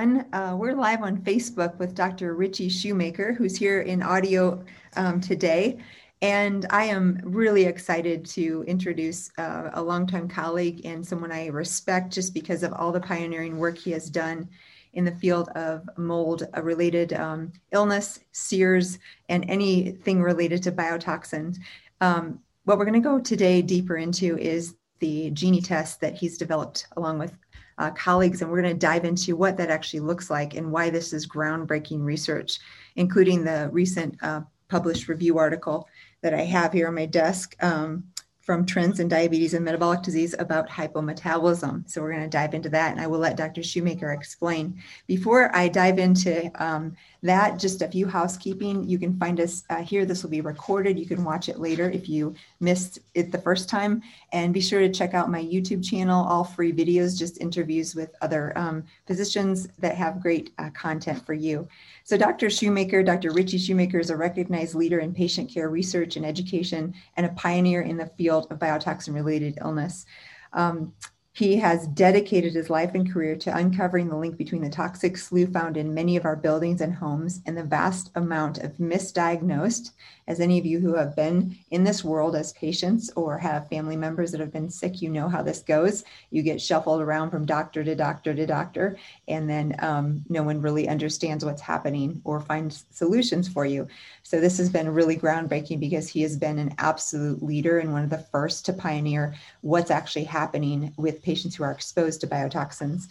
everyone. Uh, we're live on Facebook with Dr. Richie Shoemaker, who's here in audio um, today. And I am really excited to introduce uh, a longtime colleague and someone I respect just because of all the pioneering work he has done in the field of mold related um, illness, CIRS, and anything related to biotoxins. Um, what we're going to go today deeper into is the Genie test that he's developed along with uh, colleagues, and we're going to dive into what that actually looks like and why this is groundbreaking research, including the recent uh, published review article that I have here on my desk um, from Trends in Diabetes and Metabolic Disease about hypometabolism. So we're going to dive into that, and I will let Dr. Shoemaker explain. Before I dive into um, that, just a few housekeeping. You can find us uh, here. This will be recorded. You can watch it later if you missed it the first time. And be sure to check out my YouTube channel, all free videos, just interviews with other um, physicians that have great uh, content for you. So, Dr. Shoemaker, Dr. Richie Shoemaker is a recognized leader in patient care research and education and a pioneer in the field of biotoxin related illness. Um, he has dedicated his life and career to uncovering the link between the toxic slew found in many of our buildings and homes and the vast amount of misdiagnosed as any of you who have been in this world as patients or have family members that have been sick, you know how this goes. You get shuffled around from doctor to doctor to doctor, and then um, no one really understands what's happening or finds solutions for you. So, this has been really groundbreaking because he has been an absolute leader and one of the first to pioneer what's actually happening with patients who are exposed to biotoxins.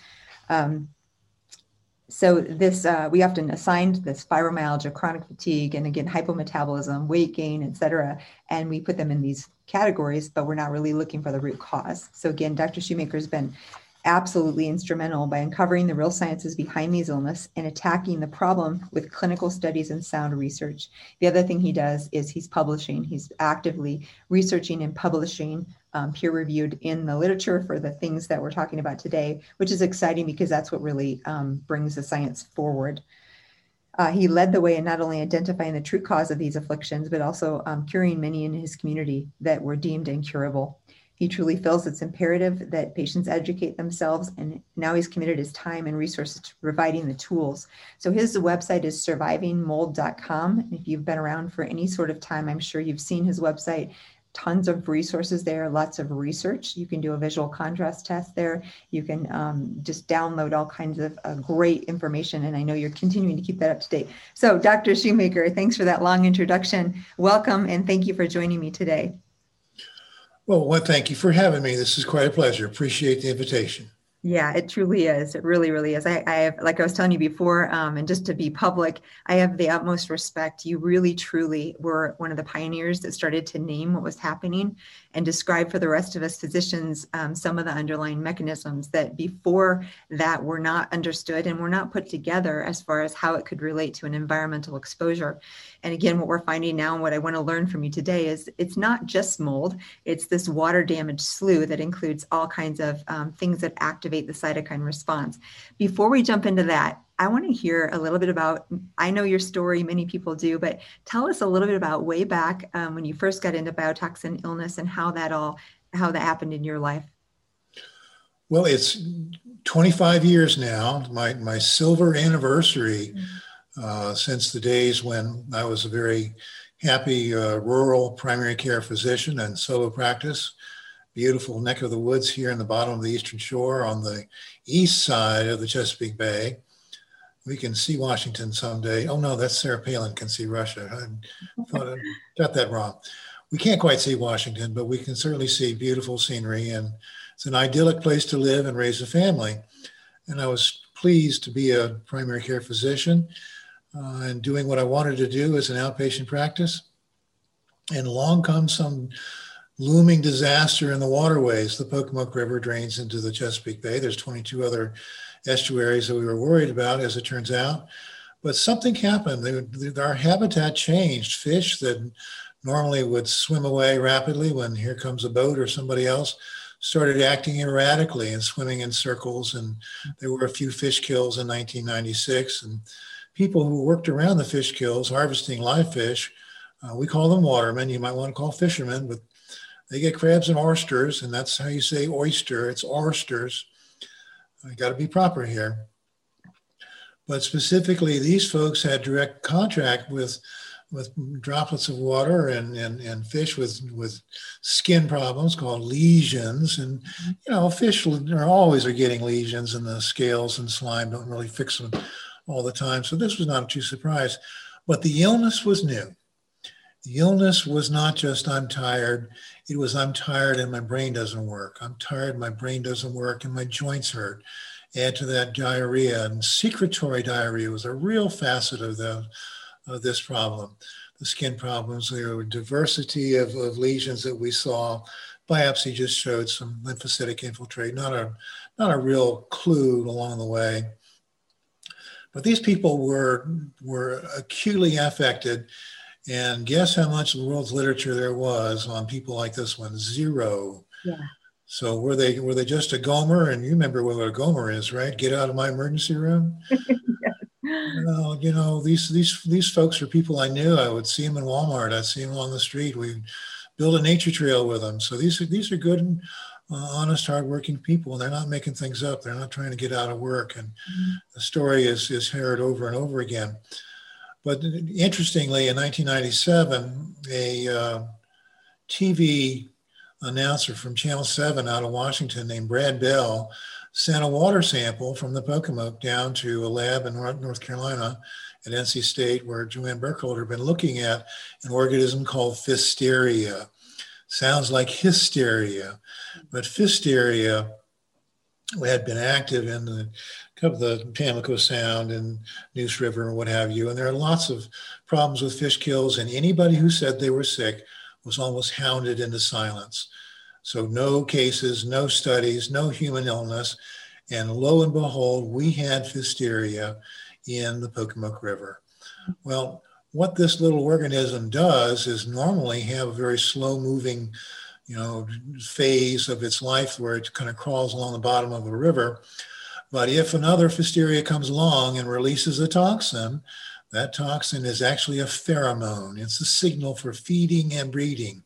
Um, so this uh, we often assigned this fibromyalgia chronic fatigue and again hypometabolism weight gain et cetera and we put them in these categories but we're not really looking for the root cause. So again dr. Shoemaker has been absolutely instrumental by uncovering the real sciences behind these illness and attacking the problem with clinical studies and sound research. The other thing he does is he's publishing, he's actively researching and publishing um, peer reviewed in the literature for the things that we're talking about today, which is exciting because that's what really um, brings the science forward. Uh, he led the way in not only identifying the true cause of these afflictions, but also um, curing many in his community that were deemed incurable. He truly feels it's imperative that patients educate themselves, and now he's committed his time and resources to providing the tools. So his website is survivingmold.com. If you've been around for any sort of time, I'm sure you've seen his website tons of resources there, lots of research. You can do a visual contrast test there. You can um, just download all kinds of uh, great information. And I know you're continuing to keep that up to date. So, Dr. Shoemaker, thanks for that long introduction. Welcome and thank you for joining me today. Well, well, thank you for having me. This is quite a pleasure. Appreciate the invitation. Yeah, it truly is. It really, really is. I, I have, like I was telling you before, um, and just to be public, I have the utmost respect. You really, truly were one of the pioneers that started to name what was happening and describe for the rest of us physicians um, some of the underlying mechanisms that before that were not understood and were not put together as far as how it could relate to an environmental exposure. And again, what we're finding now and what I want to learn from you today is it's not just mold, it's this water damage slew that includes all kinds of um, things that activate the cytokine response. Before we jump into that, I want to hear a little bit about. I know your story, many people do, but tell us a little bit about way back um, when you first got into biotoxin illness and how that all how that happened in your life. Well, it's 25 years now, my my silver anniversary. Mm-hmm uh, since the days when I was a very happy uh, rural primary care physician and solo practice. Beautiful neck of the woods here in the bottom of the Eastern Shore on the east side of the Chesapeake Bay. We can see Washington someday. Oh no, that's Sarah Palin can see Russia. I thought I got that wrong. We can't quite see Washington, but we can certainly see beautiful scenery and it's an idyllic place to live and raise a family. And I was pleased to be a primary care physician uh, and doing what I wanted to do as an outpatient practice. And along comes some looming disaster in the waterways. The Pocomoke River drains into the Chesapeake Bay. There's 22 other estuaries that we were worried about, as it turns out. But something happened. They, our habitat changed. Fish that normally would swim away rapidly when here comes a boat or somebody else started acting erratically and swimming in circles. And there were a few fish kills in 1996. And people who worked around the fish kills harvesting live fish. Uh, we call them watermen. You might want to call fishermen, but they get crabs and oysters, and that's how you say oyster. It's oysters. I got to be proper here. But specifically, these folks had direct contact with with droplets of water and, and, and fish with, with skin problems called lesions. And, you know, fish are always are getting lesions and the scales and slime don't really fix them all the time. So this was not a true surprise. But the illness was new. The illness was not just I'm tired. It was I'm tired and my brain doesn't work. I'm tired, my brain doesn't work, and my joints hurt. Add to that diarrhea and secretory diarrhea was a real facet of the of this problem. The skin problems, there were diversity of, of lesions that we saw. Biopsy just showed some lymphocytic infiltrate, not a, not a real clue along the way. But these people were, were acutely affected. And guess how much of the world's literature there was on people like this one? Zero. Yeah. So were they were they just a gomer? And you remember what a gomer is, right? Get out of my emergency room. Well, you know, these these these folks are people I knew. I would see them in Walmart. I'd see them on the street. We build a nature trail with them. So these are these are good, uh, honest, hardworking people. They're not making things up. They're not trying to get out of work. And mm-hmm. the story is is heard over and over again. But interestingly, in 1997, a uh, TV announcer from Channel 7 out of Washington named Brad Bell sent a water sample from the Pocomoke down to a lab in North Carolina at NC State where JoAnn Burkholder had been looking at an organism called Pfiesteria. Sounds like hysteria, but Pfiesteria had been active in the the Pamlico Sound and Neuse River and what have you. And there are lots of problems with fish kills, and anybody who said they were sick was almost hounded into silence. So no cases, no studies, no human illness. And lo and behold, we had Pfiesteria in the Pocomoke River. Well, what this little organism does is normally have a very slow moving, you know, phase of its life where it kind of crawls along the bottom of a river. But if another Pfiesteria comes along and releases a toxin, that toxin is actually a pheromone. It's a signal for feeding and breeding.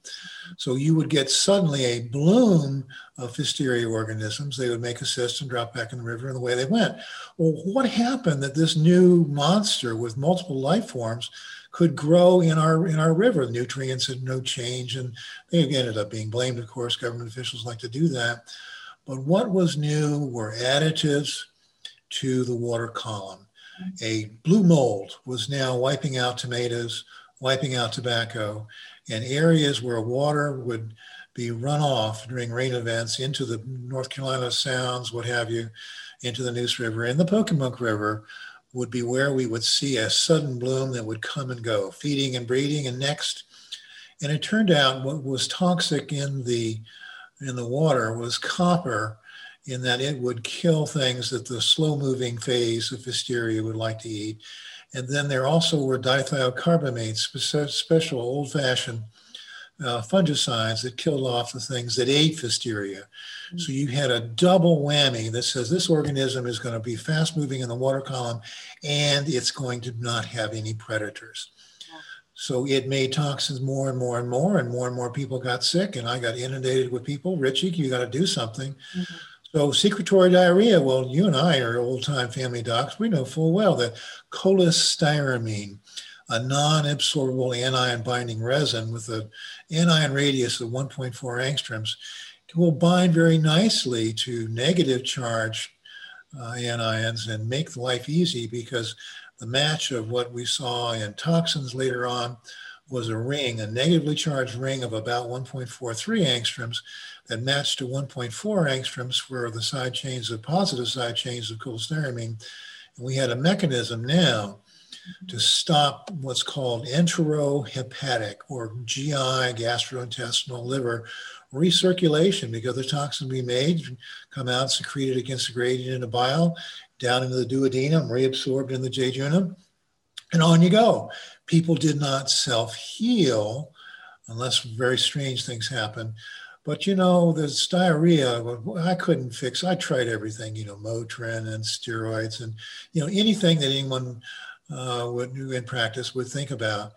So you would get suddenly a bloom of Pfiesteria organisms. They would make a cyst and drop back in the river, and away they went. Well, what happened that this new monster with multiple life forms could grow in our in our river? Nutrients had no change, and they ended up being blamed. Of course, government officials like to do that. But what was new were additives to the water column a blue mold was now wiping out tomatoes, wiping out tobacco, and areas where water would be run off during rain events into the North Carolina Sounds, what have you, into the Neuse River and the Pocomoke River would be where we would see a sudden bloom that would come and go, feeding and breeding. And next, and it turned out what was toxic in the in the water was copper in that it would kill things that the slow moving phase of Pfiesteria would like to eat. And then there also were dithiocarbamates, special old fashioned uh, fungicides that killed off the things that ate Pfiesteria. Mm-hmm. So you had a double whammy that says this organism is going to be fast moving in the water column and it's going to not have any predators. So it made toxins more and more and more, and more and more people got sick. And I got inundated with people. Richie, you got to do something. Mm-hmm. So secretory diarrhea, well, you and I are old-time family docs. We know full well that cholestyramine, a non-absorbable anion binding resin with an anion radius of 1.4 angstroms, will bind very nicely to negative charge uh, anions and make life easy because the match of what we saw in toxins later on was a ring, a negatively charged ring of about 1.43 angstroms that matched to 1.4 angstroms for the side chains of positive side chains of cholestyramine. And we had a mechanism now to stop what's called enterohepatic or GI, gastrointestinal, liver recirculation because the toxin we made come out secreted against the gradient in the bile down into the duodenum, reabsorbed in the jejunum, and on you go. People did not self heal unless very strange things happen. But you know, this diarrhea, I couldn't fix. I tried everything, you know, Motrin and steroids, and you know, anything that anyone uh, would in practice would think about.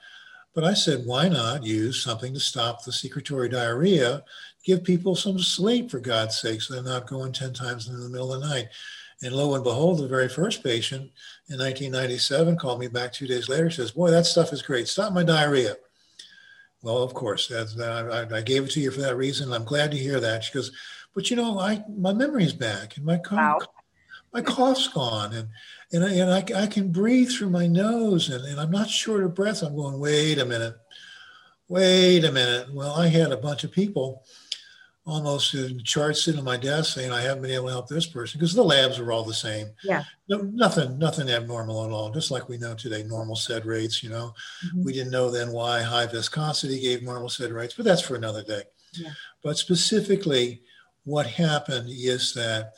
But I said, why not use something to stop the secretory diarrhea? Give people some sleep, for God's sake, so they're not going 10 times in the middle of the night. And lo and behold, the very first patient in 1997 called me back two days later, says, Boy, that stuff is great. Stop my diarrhea. Well, of course, that's, I, I gave it to you for that reason. I'm glad to hear that. She goes, But you know, I my memory's back and my cough, wow. My cough's gone. And and I, and I, I can breathe through my nose and, and I'm not short of breath. I'm going, wait a minute, wait a minute. Well, I had a bunch of people almost in charts sitting on my desk saying I haven't been able to help this person because the labs are all the same. Yeah. No, nothing, nothing abnormal at all. Just like we know today, normal sed rates. You know, mm-hmm. we didn't know then why high viscosity gave normal sed rates, but that's for another day. Yeah. But specifically, what happened is that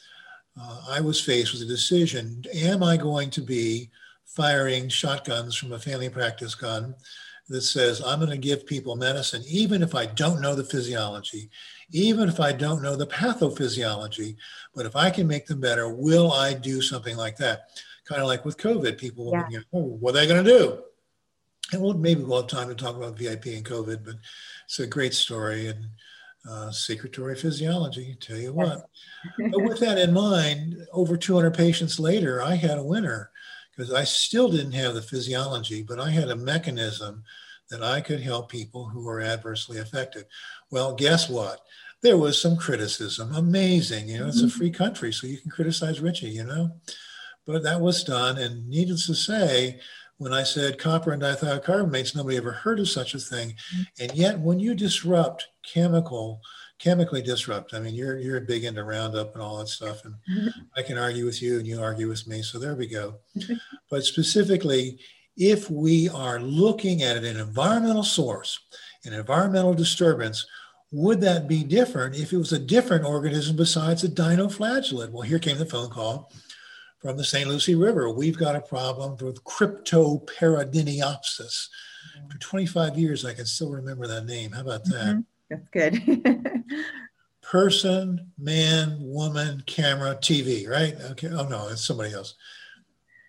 uh, I was faced with a decision: Am I going to be firing shotguns from a family practice gun? That says, I'm going to give people medicine, even if I don't know the physiology, even if I don't know the pathophysiology. But if I can make them better, will I do something like that? Kind of like with COVID, people, yeah. you know, oh, what are they going to do? And we'll, maybe we'll have time to talk about VIP and COVID, but it's a great story and uh, secretory physiology, tell you what. but with that in mind, over 200 patients later, I had a winner because I still didn't have the physiology, but I had a mechanism that I could help people who were adversely affected. Well, guess what? There was some criticism. Amazing. You know, it's a mm-hmm. free country, so you can criticize Richie, you know? But that was done. And needless to say, when I said copper and dithiocarbamates, nobody ever heard of such a thing. Mm-hmm. And yet, when you disrupt chemical, chemically disrupt, I mean, you're, you're big into Roundup and all that stuff. And mm-hmm. I can argue with you and you argue with me. So there we go. but specifically, if we are looking at an environmental source, an environmental disturbance, would that be different if it was a different organism besides a dinoflagellate? Well, here came the phone call from the St. Lucie River. We've got a problem with Cryptoperidiniopsis. Mm-hmm. For 25 years, I can still remember that name. How about that? Mm-hmm. That's good. Person, man, woman, camera, TV, right? Okay. Oh, no, it's somebody else.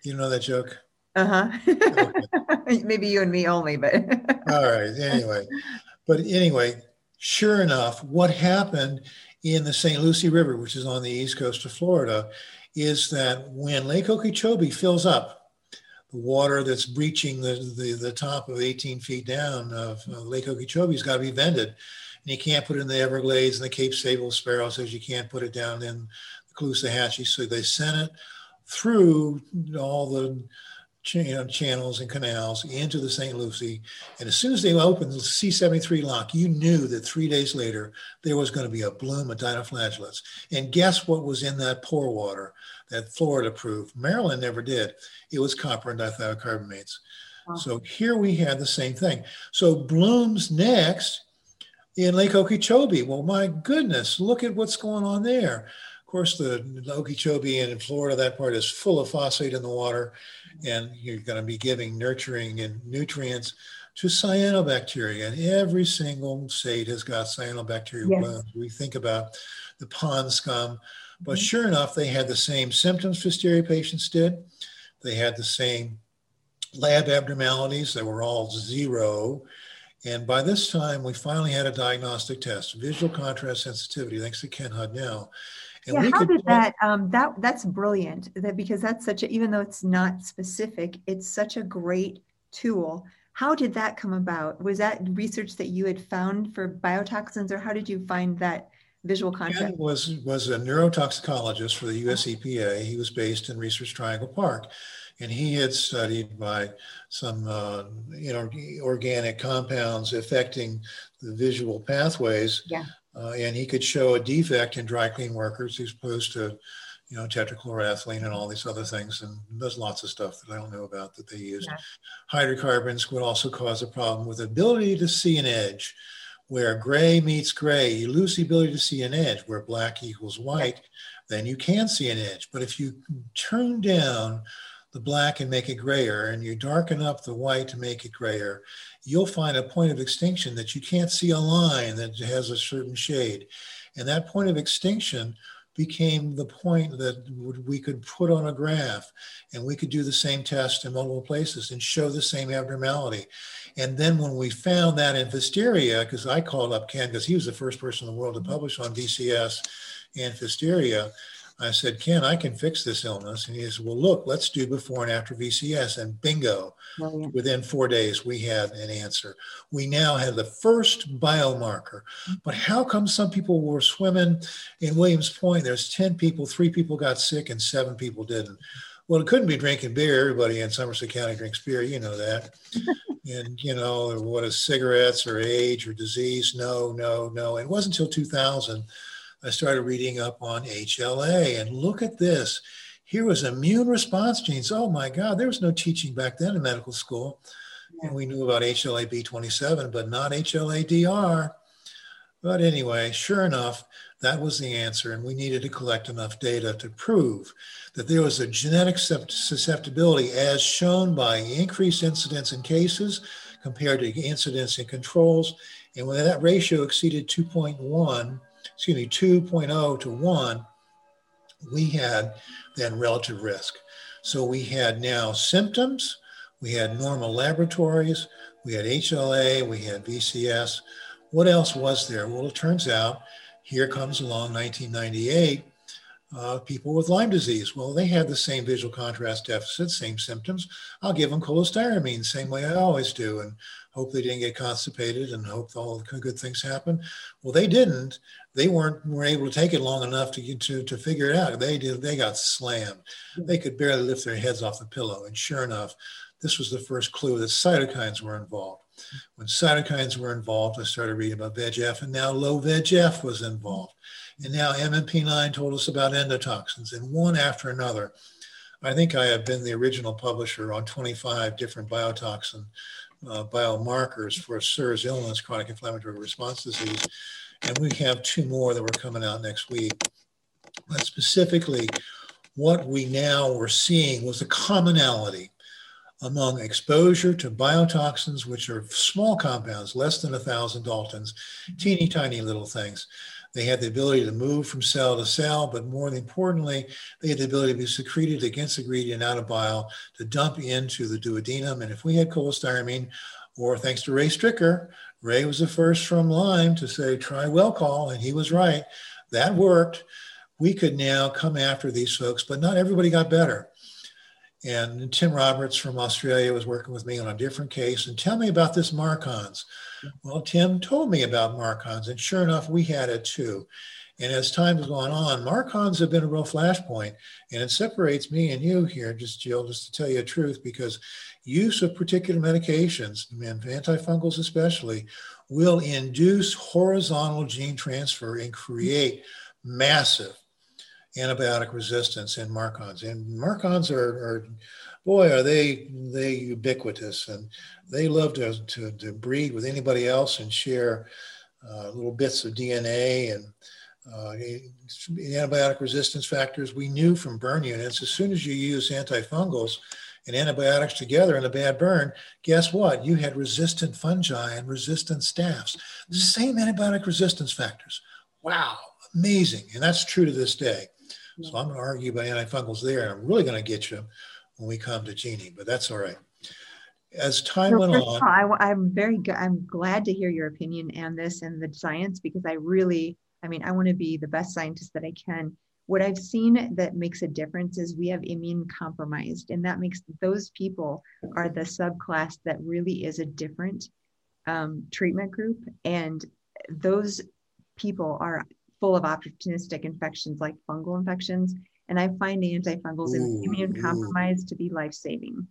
You know that joke? Uh huh. Maybe you and me only, but. All right. Anyway, but anyway, sure enough, what happened in the St. Lucie River, which is on the east coast of Florida, is that when Lake Okeechobee fills up, the water that's breaching the, the, the top of 18 feet down of uh, Lake Okeechobee has got to be vented. And you can't put it in the Everglades and the Cape Sable Sparrow says you can't put it down in the Caloosahatchee. So they sent it through all the channels and canals into the St. Lucie. And as soon as they opened the C73 lock, you knew that three days later there was going to be a bloom of dinoflagellates. And guess what was in that pore water that Florida proved? Maryland never did. It was copper and dithiocarbamates. Wow. So here we had the same thing. So blooms next in Lake Okeechobee. Well, my goodness, look at what's going on there. Of course, the, the Okeechobee and in Florida, that part is full of phosphate in the water and you're going to be giving nurturing and nutrients to cyanobacteria. And every single state has got cyanobacteria yes. blooms. We think about the pond scum, but mm-hmm. sure enough, they had the same symptoms Pfiesteria patients did. They had the same lab abnormalities. They were all zero. And by this time, we finally had a diagnostic test, visual contrast sensitivity, thanks to Ken Hudnell. And yeah, how did that, um, that, that's brilliant that because that's such a, even though it's not specific, it's such a great tool. How did that come about? Was that research that you had found for biotoxins or how did you find that visual contrast? Ken was, was a neurotoxicologist for the US EPA. He was based in Research Triangle Park and he had studied by some uh, you know organic compounds affecting the visual pathways yeah. Uh, and he could show a defect in dry clean workers as opposed to, you know, tetrachloroethylene and all these other things. And there's lots of stuff that I don't know about that they used. Yeah. Hydrocarbons would also cause a problem with ability to see an edge. Where gray meets gray, you lose the ability to see an edge. Where black equals white, then you can see an edge. But if you turn down the black and make it grayer, and you darken up the white to make it grayer, you'll find a point of extinction that you can't see a line that has a certain shade. And that point of extinction became the point that we could put on a graph and we could do the same test in multiple places and show the same abnormality. And then when we found that in Pfiesteria, because I called up Ken because he was the first person in the world to publish on VCS and Pfiesteria, I said, Ken, I can fix this illness. And he said, Well, look, let's do before and after VCS. And bingo, Brilliant. within four days, we had an answer. We now have the first biomarker. Mm-hmm. But how come some people were swimming in Williams Point? There's 10 people, three people got sick, and seven people didn't. Well, it couldn't be drinking beer. Everybody in Somerset County drinks beer. You know that. and, you know, what is cigarettes or age or disease? No, no, no. It wasn't until 2000 I started reading up on HLA. And look at this. Here was immune response genes. Oh my God, there was no teaching back then in medical school. And we knew about HLA B27, but not HLA DR. But anyway, sure enough, that was the answer. And we needed to collect enough data to prove that there was a genetic susceptibility as shown by increased incidence in cases compared to incidence in controls. And when that ratio exceeded 2.1, excuse me, 2.0 to 1, we had then relative risk. So we had now symptoms, we had normal laboratories, we had HLA, we had VCS. What else was there? Well, it turns out here comes along 1998, uh, people with Lyme disease. Well, they had the same visual contrast deficit, same symptoms. I'll give them cholestyramine, same way I always do, and hope they didn't get constipated and hope all the good things happen. Well, they didn't. They weren't were able to take it long enough to to to figure it out. They did. They got slammed. They could barely lift their heads off the pillow. And sure enough, this was the first clue that cytokines were involved. When cytokines were involved, I started reading about VEGF, and now low VEGF was involved. And now MMP9 told us about endotoxins, and one after another. I think I have been the original publisher on 25 different biotoxin uh, biomarkers for CIRS illness, chronic inflammatory response disease. And we have two more that were coming out next week. But specifically, what we now were seeing was a commonality among exposure to biotoxins, which are small compounds, less than a thousand Daltons, teeny tiny little things. They had the ability to move from cell to cell, but more importantly, they had the ability to be secreted against the gradient out of bile to dump into the duodenum. And if we had cholestyramine, or thanks to Ray Stricker, Ray was the first from Lyme to say, try Welchol, and he was right. That worked. We could now come after these folks, but not everybody got better. And Tim Roberts from Australia was working with me on a different case. And tell me about this Marcons. Well, Tim told me about Marcons, and sure enough, we had it too. And as time has gone on, Marcons have been a real flashpoint. And it separates me and you here, just Jill, just to tell you the truth, because use of particular medications, and antifungals especially, will induce horizontal gene transfer and create massive antibiotic resistance in Marcons. And Marcons are, are boy, are they they ubiquitous, and they love to to, to breed with anybody else and share uh, little bits of DNA and uh, antibiotic resistance factors. We knew from burn units as soon as you use antifungals and antibiotics together in a bad burn, guess what? You had resistant fungi and resistant staph. The same antibiotic resistance factors. Wow, amazing. And that's true to this day. So I'm going to argue about antifungals there. I'm really going to get you when we come to GENIE, but that's all right. As time so went on, all, I, I'm very good. I'm glad to hear your opinion and this and the science because I really, I mean, I want to be the best scientist that I can. What I've seen that makes a difference is we have immune compromised, and that makes those people are the subclass that really is a different um, treatment group, and those people are full of opportunistic infections like fungal infections. And I find the antifungals in immune compromised to be life saving.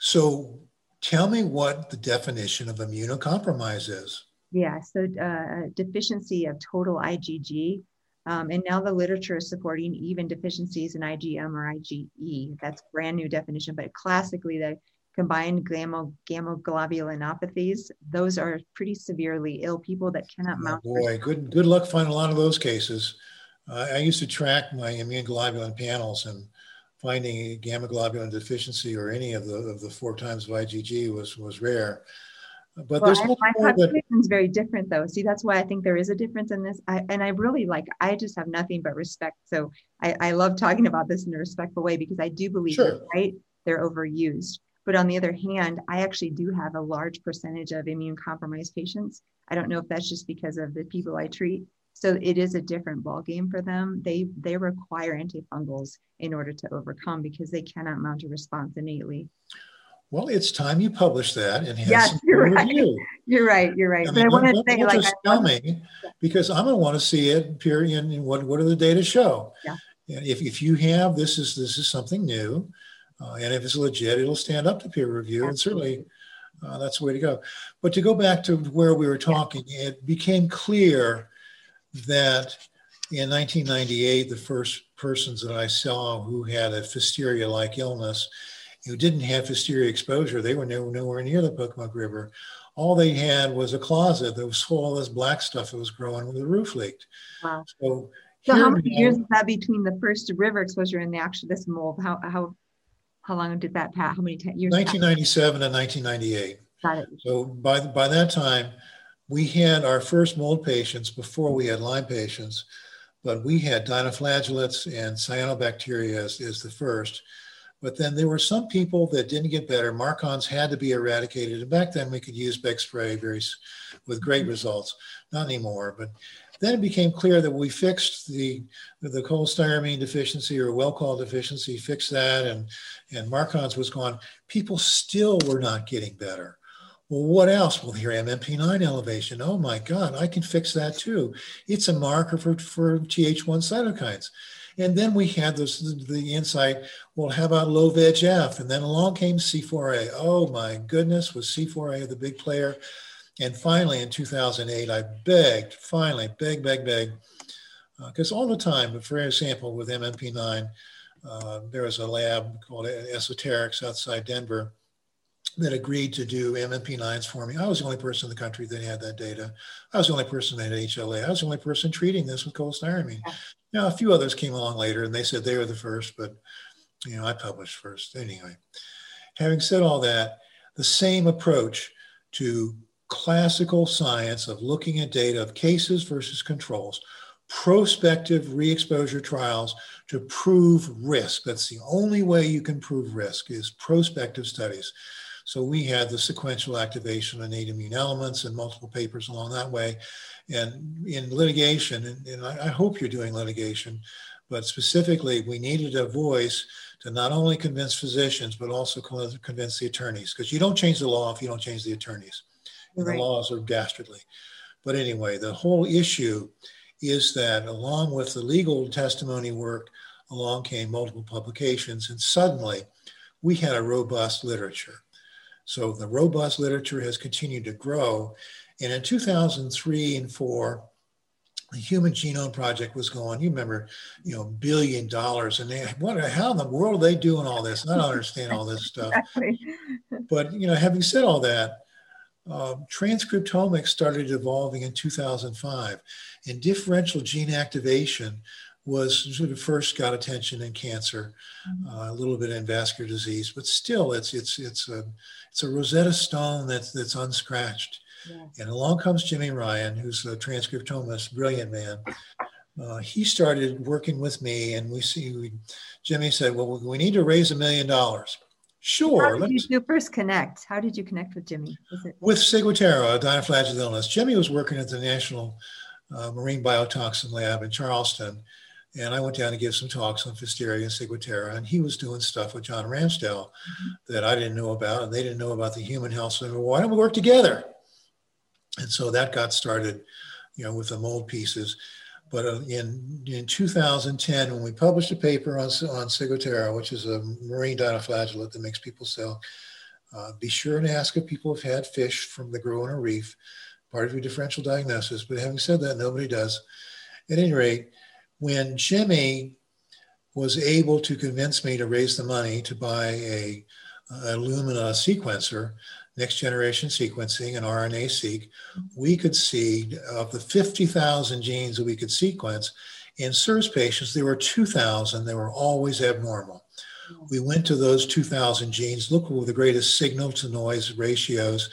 So tell me what the definition of immunocompromise is. Yeah, so uh, deficiency of total IgG. Um, and now the literature is supporting even deficiencies in IgM or IgE. That's brand new definition, but classically the combined gamma, globulopathies, those are pretty severely ill people that cannot mount. Oh boy, good, good luck finding a lot of those cases. Uh, I used to track my immune globulin panels and finding gamma globulin deficiency or any of the of the four times of IgG was was rare. But well, there's my population is very different though. See, that's why I think there is a difference in this. I, and I really like, I just have nothing but respect. So I, I love talking about this in a respectful way because I do believe sure. right. They're overused. But on the other hand, I actually do have a large percentage of immune compromised patients. I don't know if that's just because of the people I treat. So it is a different ballgame for them. They they require antifungals in order to overcome because they cannot mount a response innately. Well, it's time you publish that and have yes, some you're right. review. You're right. You're right. I but I want to say, like, tell me because I'm going to want to see it. Period. And what what do the data show? Yeah. And if if you have this is this is something new, uh, and if it's legit, it'll stand up to peer review, and certainly. Uh, that's the way to go. But to go back to where we were talking, it became clear that in 1998, the first persons that I saw who had a Pfiesteria like illness, who didn't have Pfiesteria exposure, they were nowhere, nowhere near the Pocomoke River. All they had was a closet that was full of this black stuff that was growing when the roof leaked. Wow. So, So how many now- years is that between the first river exposure and the actual this mold? How how how long did that pass? How many ti- years? passed? 1997 and 1998. Got it. So by, by that time, we had our first mold patients before we had Lyme patients, but we had dinoflagellates and cyanobacteria as, as the first. But then there were some people that didn't get better. Marcons had to be eradicated. And back then we could use BEG spray very, with great mm-hmm. results. Not anymore, but then it became clear that we fixed the, the cholestyramine deficiency or Welchol deficiency, fixed that, and, and Marcons was gone. People still were not getting better. Well, what else? Well, here MMP9 elevation. Oh my God, I can fix that too. It's a marker for, for Th1 cytokines. And then we had this the insight, well, how about low VEGF? And then along came C4A. Oh my goodness, was C4A the big player? And finally, in 2008, I begged, finally, beg, beg, beg, because all the time, for example, with MMP9, uh, there was a lab called Esoterix outside Denver that agreed to do MMP9s for me. I was the only person in the country that had that data. I was the only person that had HLA. I was the only person treating this with cholestyramine. Now, a few others came along later and they said they were the first, but you know, I published first anyway. Having said all that, the same approach to classical science of looking at data of cases versus controls, prospective re-exposure trials to prove risk. That's the only way you can prove risk is prospective studies. So we had the sequential activation of innate immune elements and multiple papers along that way. And in litigation, and, and I, I hope you're doing litigation, but specifically, we needed a voice to not only convince physicians, but also convince the attorneys, because you don't change the law if you don't change the attorneys. And Right. the laws are dastardly. But anyway, the whole issue is that along with the legal testimony work, along came multiple publications, and suddenly we had a robust literature. So the robust literature has continued to grow. And in 2003 and four, the Human Genome Project was going. You remember, you know, billion dollars, and they what? How in the world are they doing all this? And I don't understand all this stuff. Exactly. But you know, having said all that, um, transcriptomics started evolving in 2005, and differential gene activation was sort of first got attention in cancer, uh, a little bit in vascular disease, but still, it's it's it's a it's a Rosetta Stone that's that's unscratched. Yeah. And along comes Jimmy Ryan, who's a transcriptomist, brilliant man. Uh, he started working with me, and we see. We, Jimmy said, "Well, we need to raise a million dollars." Sure, How did you first connect? How did you connect with Jimmy? It with Ciguatera, a dinoflagellate illness. Jimmy was working at the National uh, Marine Biotoxin Lab in Charleston, and I went down to give some talks on Pfiesteria and Ciguatera, and he was doing stuff with John Ramsdell that I didn't know about, and they didn't know about the human health. So well, why don't we work together? And so that got started, you know, with the mold pieces. But uh, in in 2010, when we published a paper on on Ciguatera, which is a marine dinoflagellate that makes people sell uh, be sure to ask if people have had fish from the Grosvenor Reef, part of your differential diagnosis. But having said that, nobody does. At any rate, when Jimmy was able to convince me to raise the money to buy a, a Illumina sequencer, next generation sequencing and RNA seq, we could see of the 50,000 genes that we could sequence in CIRS patients, there were 2,000 that were always abnormal. We went to those 2,000 genes, looked for the greatest signal to noise ratios,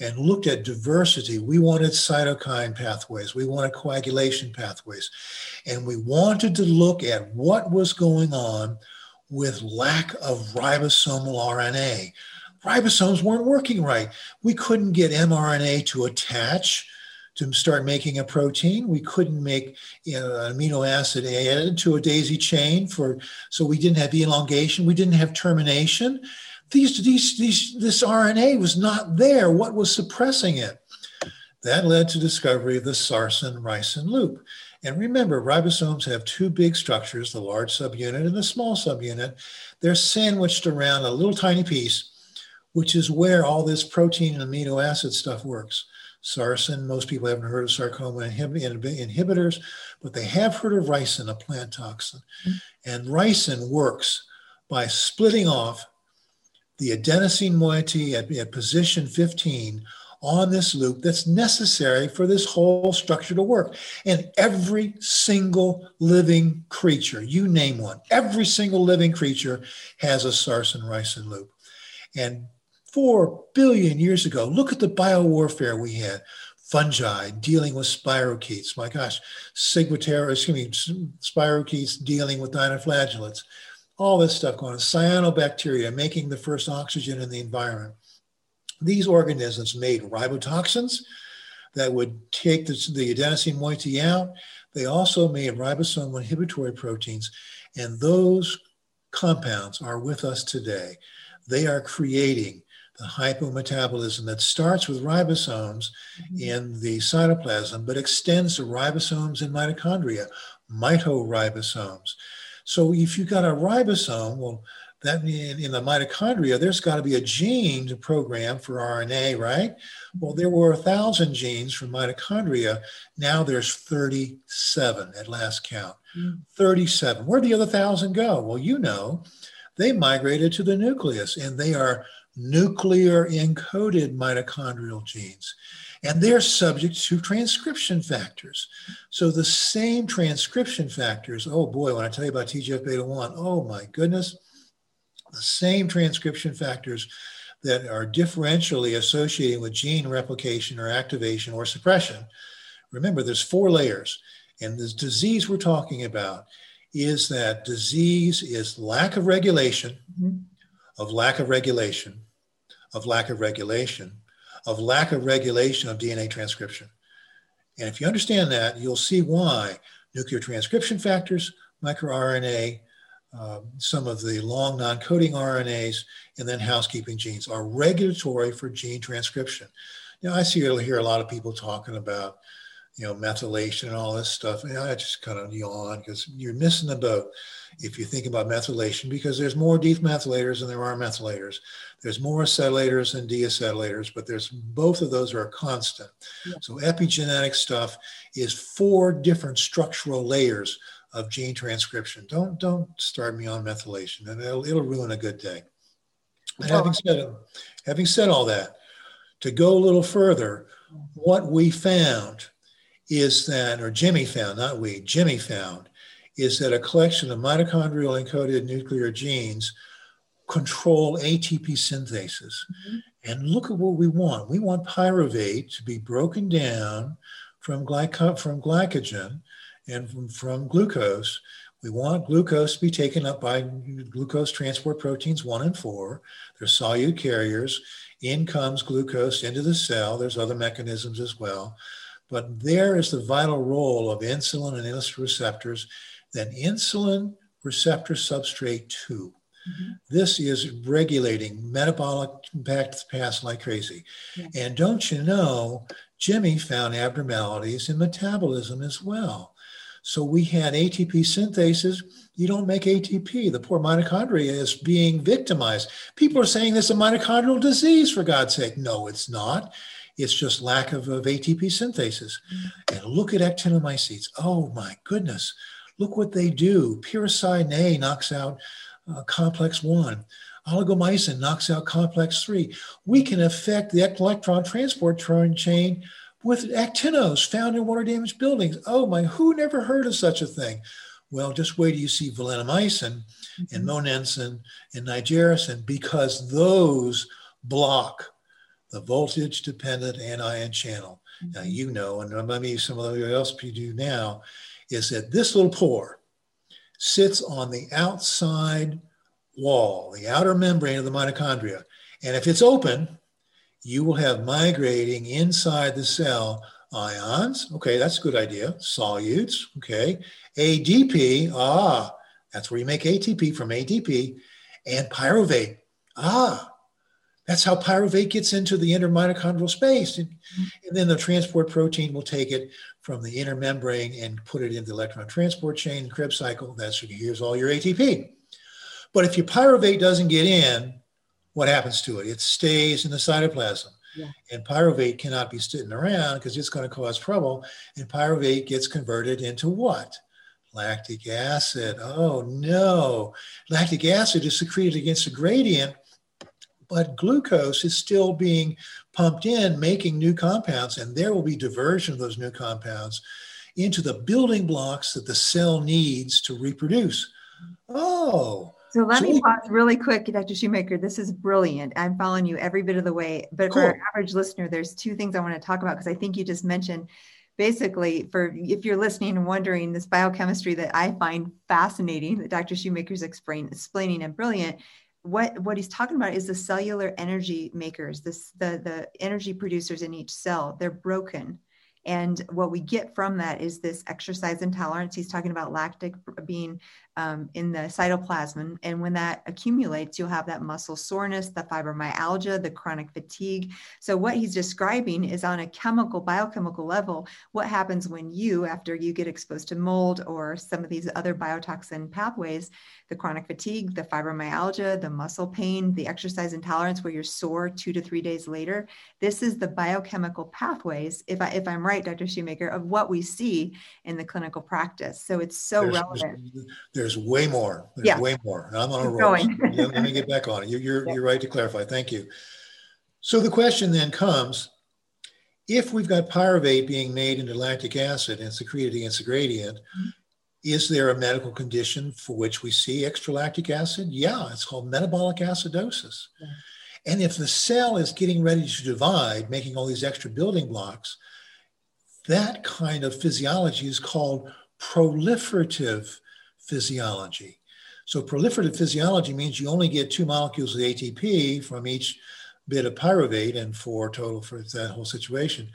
and looked at diversity. We wanted cytokine pathways, we wanted coagulation pathways, and we wanted to look at what was going on with lack of ribosomal RNA. Ribosomes weren't working right. We couldn't get mRNA to attach to start making a protein. We couldn't make you know, an amino acid added to a daisy chain for so we didn't have elongation. We didn't have termination. These, these, these, this RNA was not there. What was suppressing it? That led to discovery of the sarcin-ricin loop. And remember, ribosomes have two big structures, the large subunit and the small subunit. They're sandwiched around a little tiny piece, which is where all this protein and amino acid stuff works. Sarcin, most people haven't heard of sarcoma inhibitors, but they have heard of ricin, a plant toxin. Mm-hmm. And ricin works by splitting off the adenosine moiety at, at position 15 on this loop that's necessary for this whole structure to work. And every single living creature, you name one, every single living creature has a sarcin-ricin loop. And four billion years ago, look at the biowarfare we had. Fungi dealing with spirochetes. My gosh, Ciguatera, excuse me, spirochetes dealing with dinoflagellates. All this stuff going on. Cyanobacteria making the first oxygen in the environment these organisms made ribotoxins that would take the, the adenosine moiety out. They also made ribosome inhibitory proteins, and those compounds are with us today. They are creating the hypometabolism that starts with ribosomes mm-hmm. in the cytoplasm, but extends to ribosomes in mitochondria, mitoribosomes. So if you've got a ribosome, well, that means in the mitochondria, there's got to be a gene to program for RNA, right? Well, there were a thousand genes for mitochondria. Now there's 37 at last count. Mm. 37. Where'd the other thousand go? Well, you know, they migrated to the nucleus and they are nuclear encoded mitochondrial genes. And they're subject to transcription factors. So the same transcription factors, oh boy, when I tell you about TGF beta 1, oh my goodness, the same transcription factors that are differentially associated with gene replication or activation or suppression. Remember, there's four layers. And this disease we're talking about is that disease is lack of regulation, of lack of regulation, of lack of regulation, of lack of regulation of DNA transcription. And if you understand that, you'll see why nuclear transcription factors, microRNA, um, some of the long non-coding RNAs, and then housekeeping genes are regulatory for gene transcription. Know, I see you'll hear a lot of people talking about, you know, methylation and all this stuff. And I just kind of yawn because you're missing the boat if you think about methylation because there's more demethylators than there are methylators. There's more acetylators than deacetylators, but there's both of those are a constant. Yeah. So epigenetic stuff is four different structural layers of gene transcription. Don't don't start me on methylation, and it'll, it'll ruin a good day. But having said having said all that, to go a little further, what we found is that, or Jimmy found, not we, Jimmy found, is that a collection of mitochondrial encoded nuclear genes control ATP synthesis. Mm-hmm. And look at what we want. We want pyruvate to be broken down from, glyco- from glycogen and from, from glucose. We want glucose to be taken up by glucose transport proteins one and four. They're solute carriers. In comes glucose into the cell. There's other mechanisms as well. But there is the vital role of insulin and insulin receptors. Then insulin receptor substrate 2. Mm-hmm. This is regulating metabolic paths like crazy. Yeah. And don't you know, Jimmy found abnormalities in metabolism as well. So we had ATP synthases. You don't make ATP. The poor mitochondria is being victimized. People are saying this is a mitochondrial disease, for God's sake. No, it's not. It's just lack of, of ATP synthesis. Mm-hmm. And look at actinomycetes. Oh my goodness. Look what they do. Piericidin A knocks out uh, complex 1. Oligomycin knocks out complex 3. We can affect the electron transport chain with actinos found in water damaged buildings. Oh my, who never heard of such a thing? Well, just wait till you see valinomycin mm-hmm. and monensin and nigericin because those block the voltage dependent anion channel. Mm-hmm. Now, you know, and maybe some of the else you do now, is that this little pore sits on the outside wall, the outer membrane of the mitochondria. And if it's open, you will have migrating inside the cell Ions, okay, that's a good idea. Solutes, okay. ADP, ah, that's where you make ATP from ADP. And pyruvate, ah, that's how pyruvate gets into the inner mitochondrial space. And, mm-hmm. and, then the transport protein will take it from the inner membrane and put it into the electron transport chain, Krebs cycle. That's here's all your ATP. But if your pyruvate doesn't get in, what happens to it? It stays in the cytoplasm. Yeah. And pyruvate cannot be sitting around because it's going to cause trouble. And pyruvate gets converted into what? Lactic acid. Oh no. Lactic acid is secreted against a gradient but glucose is still being pumped in, making new compounds, and there will be diversion of those new compounds into the building blocks that the cell needs to reproduce. Oh. So let so me pause really quick, Dr. Shoemaker. This is brilliant. I'm following you every bit of the way. But cool. for our average listener, there's two things I want to talk about because I think you just mentioned basically for if you're listening and wondering this biochemistry that I find fascinating that Dr. Shoemaker's explain, explaining and brilliant what what he's talking about is the cellular energy makers this the the energy producers in each cell they're broken and what we get from that is this exercise intolerance. He's talking about lactic being um, in the cytoplasm. And when that accumulates, you'll have that muscle soreness, the fibromyalgia, the chronic fatigue. So, what he's describing is on a chemical, biochemical level, what happens when you, after you get exposed to mold or some of these other biotoxin pathways, the chronic fatigue, the fibromyalgia, the muscle pain, the exercise intolerance, where you're sore two to three days later. This is the biochemical pathways, if, I, if I'm right, Dr. Shoemaker, of what we see in the clinical practice. So, it's so there's, relevant. There's there's way more. There's yeah. way more. I'm on a roll. Let me get back on it. You're, you're, yeah. you're right to clarify. Thank you. So the question then comes, if we've got pyruvate being made into lactic acid and secreted against the gradient, mm-hmm. is there a medical condition for which we see extra lactic acid? Yeah, it's called metabolic acidosis. Yeah. And if the cell is getting ready to divide, making all these extra building blocks, that kind of physiology is called proliferative physiology. So proliferative physiology means you only get two molecules of ATP from each bit of pyruvate and four total for that whole situation.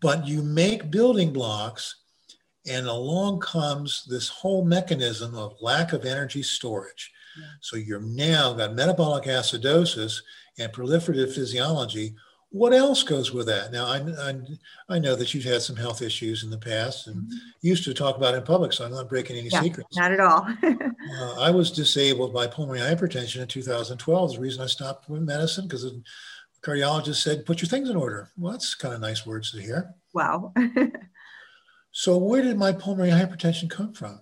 But you make building blocks and along comes this whole mechanism of lack of energy storage. Yeah. So you're now got metabolic acidosis and proliferative physiology what else goes with that? Now, I, I, I, know that you've had some health issues in the past and mm-hmm. used to talk about in public, so I'm not breaking any yeah, secrets. Not at all. uh, I was disabled by pulmonary hypertension in 2012. The reason I stopped with medicine because the cardiologist said, "Put your things in order." Well, that's kind of nice words to hear. Wow. so, where did my pulmonary hypertension come from?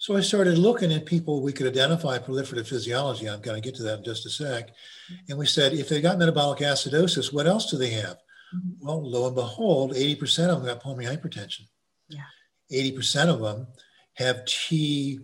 So I started looking at people we could identify proliferative physiology. I'm going to get to that in just a sec. And we said, if they got metabolic acidosis, what else do they have? Mm-hmm. Well, lo and behold, 80% of them got pulmonary hypertension. Yeah. 80% of them have T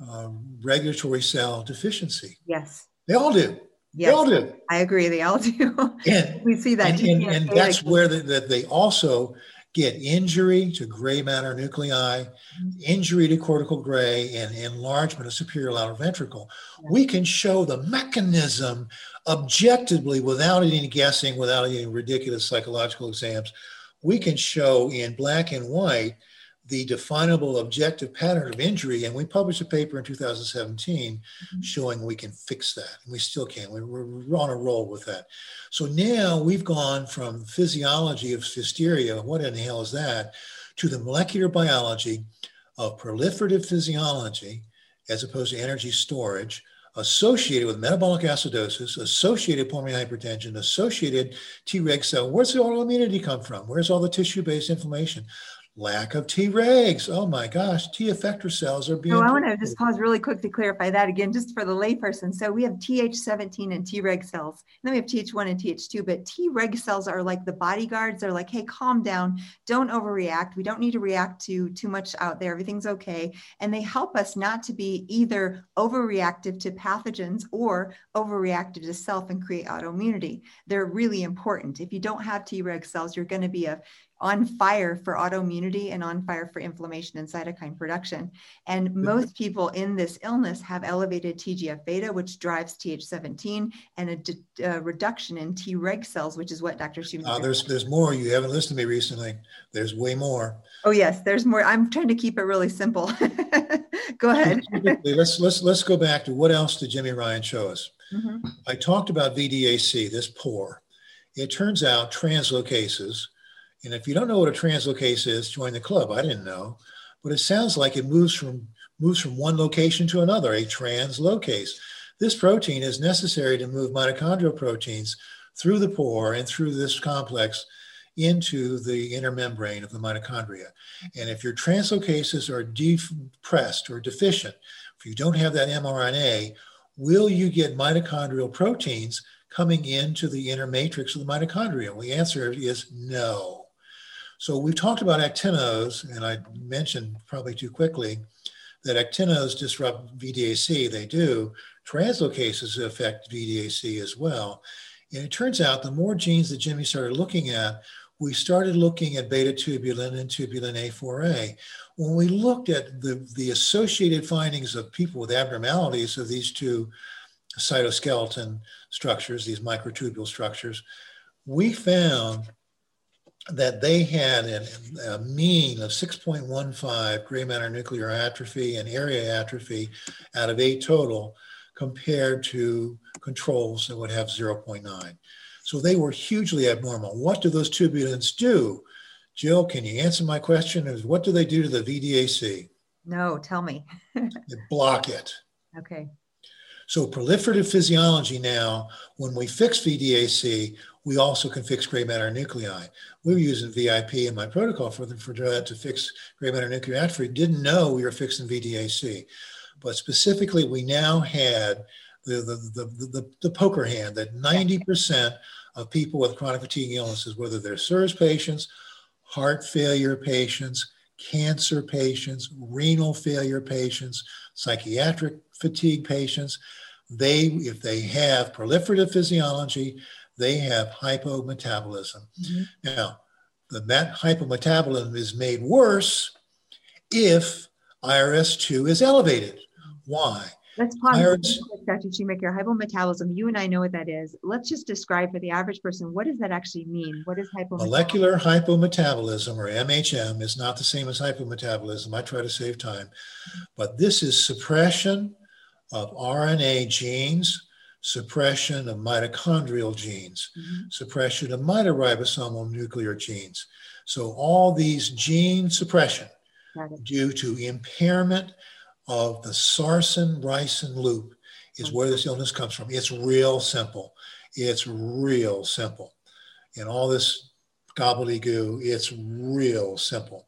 um, regulatory cell deficiency. Yes. They all do. Yes. They all do. I agree. They all do. And, we see that. And, and, and that's where the, that they also get injury to gray matter nuclei, mm-hmm. injury to cortical gray, and enlargement of superior lateral ventricle. We can show the mechanism objectively without any guessing, without any ridiculous psychological exams. We can show in black and white the definable objective pattern of injury. And we published a paper in 2017 mm-hmm. showing we can fix that. And we still can. We're, we're, on a roll with that. So now we've gone from physiology of hysteria, what in the hell is that, to the molecular biology of proliferative physiology as opposed to energy storage associated with metabolic acidosis, associated pulmonary hypertension, associated Treg cell. Where's the autoimmunity come from? Where's all the tissue-based inflammation? Lack of Tregs. Oh my gosh, T effector cells are being. Oh, I want to just pause really quick to clarify that again, just for the layperson. So we have Th17 and Treg cells, and then we have Th1 and Th2, but Treg cells are like the bodyguards. They're like, hey, calm down, don't overreact. We don't need to react to too much out there. Everything's okay. And they help us not to be either overreactive to pathogens or overreactive to self and create autoimmunity. They're really important. If you don't have Treg cells, you're going to be a on fire for autoimmunity and on fire for inflammation and cytokine production. And most people in this illness have elevated TGF beta, which drives Th17, and a, d- reduction in Treg cells, which is what Dr. Shoemaker. Uh, there's there's more. You haven't listened to me recently. There's way more. Oh yes, there's more. I'm trying to keep it really simple. go ahead. let's let's let's go back to what else did Jimmy Ryan show us? Mm-hmm. I talked about VDAC, this pore. It turns out translocases and if you don't know what a translocase is, join the club. I didn't know, but it sounds like it moves from moves from one location to another, a translocase. This protein is necessary to move mitochondrial proteins through the pore and through this complex into the inner membrane of the mitochondria. And if your translocases are depressed or deficient, if you don't have that mRNA, will you get mitochondrial proteins coming into the inner matrix of the mitochondria? Well, the answer is no. So we talked about actinos, and I mentioned probably too quickly that actinos disrupt VDAC. They do. Translocases affect VDAC as well. And it turns out the more genes that Jimmy started looking at, we started looking at beta tubulin and tubulin A4A. When we looked at the, the associated findings of people with abnormalities of these two cytoskeleton structures, these microtubule structures, we found that they had a mean of 6.15 gray matter nuclear atrophy and area atrophy out of eight total compared to controls that would have 0.9. So they were hugely abnormal. What do those tubulins do? Jill, can you answer my question? Is what do they do to the VDAC? No, tell me. they block it. Okay. So proliferative physiology now, when we fix VDAC, we also can fix gray matter nuclei. We were using VIP in my protocol for, the, for that to fix gray matter nuclei atrophy. Didn't know we were fixing VDAC. But specifically, we now had the, the, the, the, the poker hand that 90% of people with chronic fatigue illnesses, whether they're CIRS patients, heart failure patients, cancer patients, renal failure patients, psychiatric fatigue patients, they, if they have proliferative physiology, they have hypometabolism. Mm-hmm. Now, the met hypometabolism is made worse if IRS2 is elevated. Why? Let's pause, IRS- Dr. Shoemaker. Hypometabolism, you and I know what that is. Let's just describe for the average person what does that actually mean? What is hypometabolism? Molecular hypometabolism, or MHM, is not the same as hypometabolism. I try to save time. But this is suppression of RNA genes suppression of mitochondrial genes, mm-hmm. suppression of mitoribosomal nuclear genes. So all these gene suppression due to impairment of the sarcin-ricin loop is where this illness comes from. It's real simple. It's real simple. And all this gobbledygook, it's real simple.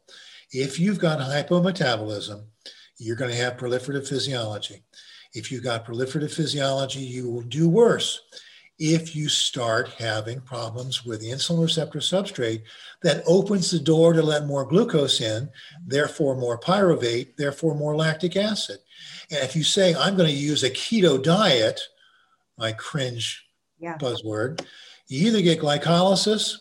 If you've got hypometabolism, you're going to have proliferative physiology. If you've got proliferative physiology, you will do worse if you start having problems with insulin receptor substrate that opens the door to let more glucose in, therefore more pyruvate, therefore more lactic acid. And if you say, I'm going to use a keto diet, my cringe yeah. buzzword, you either get glycolysis,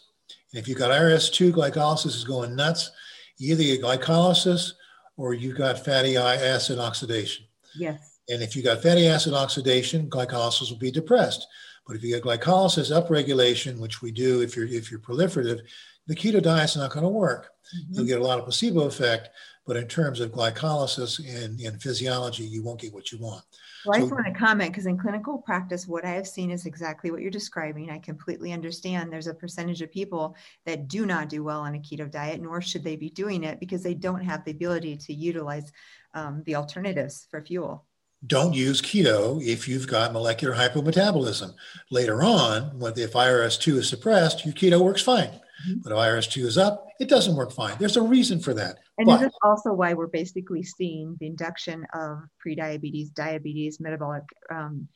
and if you've got IRS2, glycolysis is going nuts. You either get glycolysis or you've got fatty acid oxidation. Yes. And if you've got fatty acid oxidation, glycolysis will be depressed. But if you get glycolysis upregulation, which we do if you're if you're proliferative, the keto diet's not going to work. Mm-hmm. You'll get a lot of placebo effect, but in terms of glycolysis and, and physiology, you won't get what you want. Well, so, I just want to comment because in clinical practice, what I have seen is exactly what you're describing. I completely understand there's a percentage of people that do not do well on a keto diet, nor should they be doing it because they don't have the ability to utilize um, the alternatives for fuel don't use keto if you've got molecular hypometabolism. Later on, when if IRS2 is suppressed, your keto works fine. Mm-hmm. But if IRS2 is up, it doesn't work fine. There's a reason for that. And but, this is also why we're basically seeing the induction of prediabetes, diabetes, metabolic um,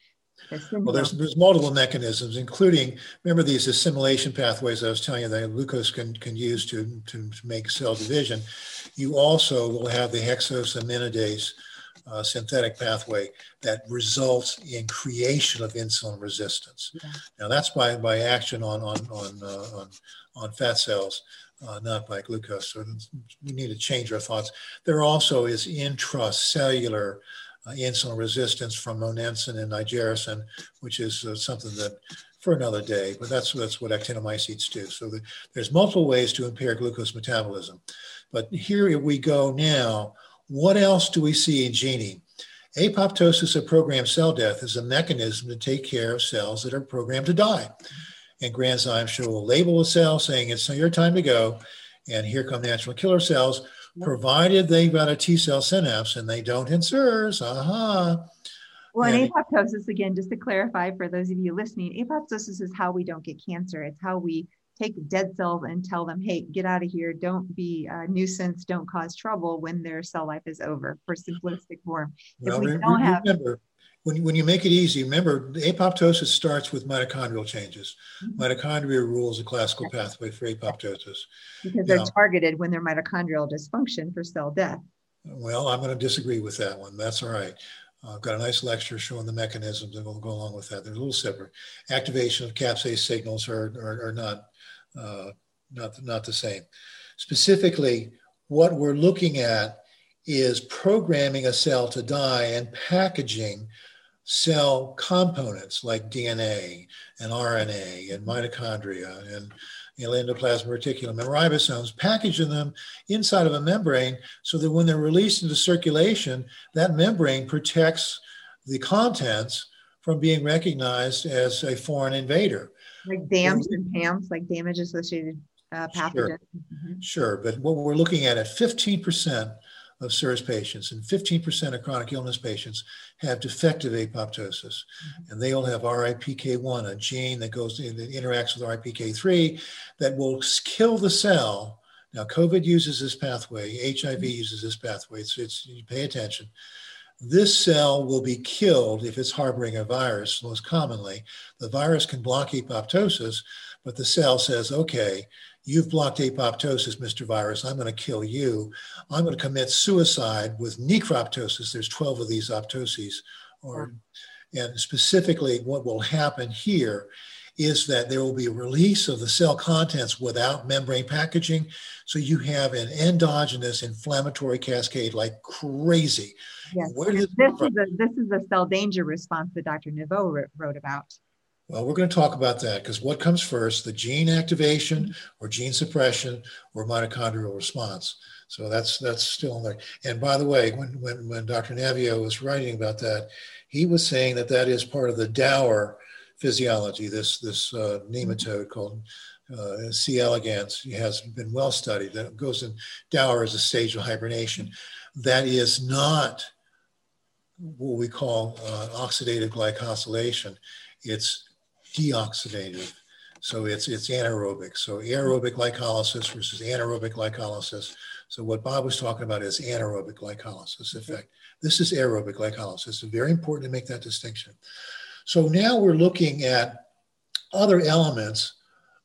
well, there's, there's multiple mechanisms, including, remember these assimilation pathways I was telling you that glucose can, can use to, to make cell division. You also will have the hexosaminidase uh, synthetic pathway that results in creation of insulin resistance. Yeah. Now that's by, by action on, on, on, uh, on, on fat cells. Uh, not by glucose. So we need to change our thoughts. There also is intracellular uh, insulin resistance from monensin and nigericin, which is uh, something that for another day, but that's, that's what actinomycetes do. So the, there's multiple ways to impair glucose metabolism. But here we go now. What else do we see in GENIE? Apoptosis of programmed cell death is a mechanism to take care of cells that are programmed to die. And Granzyme show will label a cell saying it's your time to go. And here come natural killer cells, provided they've got a T cell synapse and they don't insert. Aha. Well, and apoptosis, again, just to clarify for those of you listening, apoptosis is how we don't get cancer. It's how we take dead cells and tell them, hey, get out of here. Don't be a nuisance. Don't cause trouble when their cell life is over for simplistic form. Well, if we don't have. Remember, when, when you make it easy, remember apoptosis starts with mitochondrial changes. Mm-hmm. Mitochondria rules a classical pathway for apoptosis. Because they're targeted when they're mitochondrial dysfunction for cell death. Well, I'm going to disagree with that one. That's all right. I've got a nice lecture showing the mechanisms that will go along with that. They're a little separate. Activation of caspase signals are, are, are not, uh, not, not the same. Specifically, what we're looking at is programming a cell to die and packaging cell components like DNA and RNA and mitochondria and you know, endoplasmic reticulum and ribosomes, packaging them inside of a membrane so that when they're released into circulation, that membrane protects the contents from being recognized as a foreign invader. Like DAMPs and PAMPs, like damage associated uh, pathogens. Sure. Mm-hmm. sure, but what we're looking at at 15% of CIRS patients and 15% of chronic illness patients have defective apoptosis. Mm-hmm. And they all have RIPK1, a gene that goes in, that interacts with RIPK3 that will kill the cell. Now, COVID uses this pathway, HIV mm-hmm. uses this pathway. It's, it's you pay attention. This cell will be killed if it's harboring a virus, most commonly. The virus can block apoptosis, but the cell says, okay, You've blocked apoptosis, Mr. Virus. I'm going to kill you. I'm going to commit suicide with necroptosis. There's 12 of these optoses. Or, and specifically, what will happen here is that there will be a release of the cell contents without membrane packaging. So you have an endogenous inflammatory cascade like crazy. Yes. This, is a, this is a cell danger response that Dr. Naviaux wrote about. Well, we're going to talk about that because what comes first, the gene activation mm-hmm. or gene suppression or mitochondrial response? So that's that's still there. And by the way, when, when, when Dr. Naviaux was writing about that, he was saying that that is part of the Dauer physiology, this, this uh, nematode called uh, C. elegans has been well studied. That goes in Dauer as a stage of hibernation. That is not what we call uh, oxidative glycosylation. It's deoxidative. So it's, it's anaerobic. So aerobic glycolysis versus anaerobic glycolysis. So what Bob was talking about is anaerobic glycolysis effect. This is aerobic glycolysis. It's very important to make that distinction. So now we're looking at other elements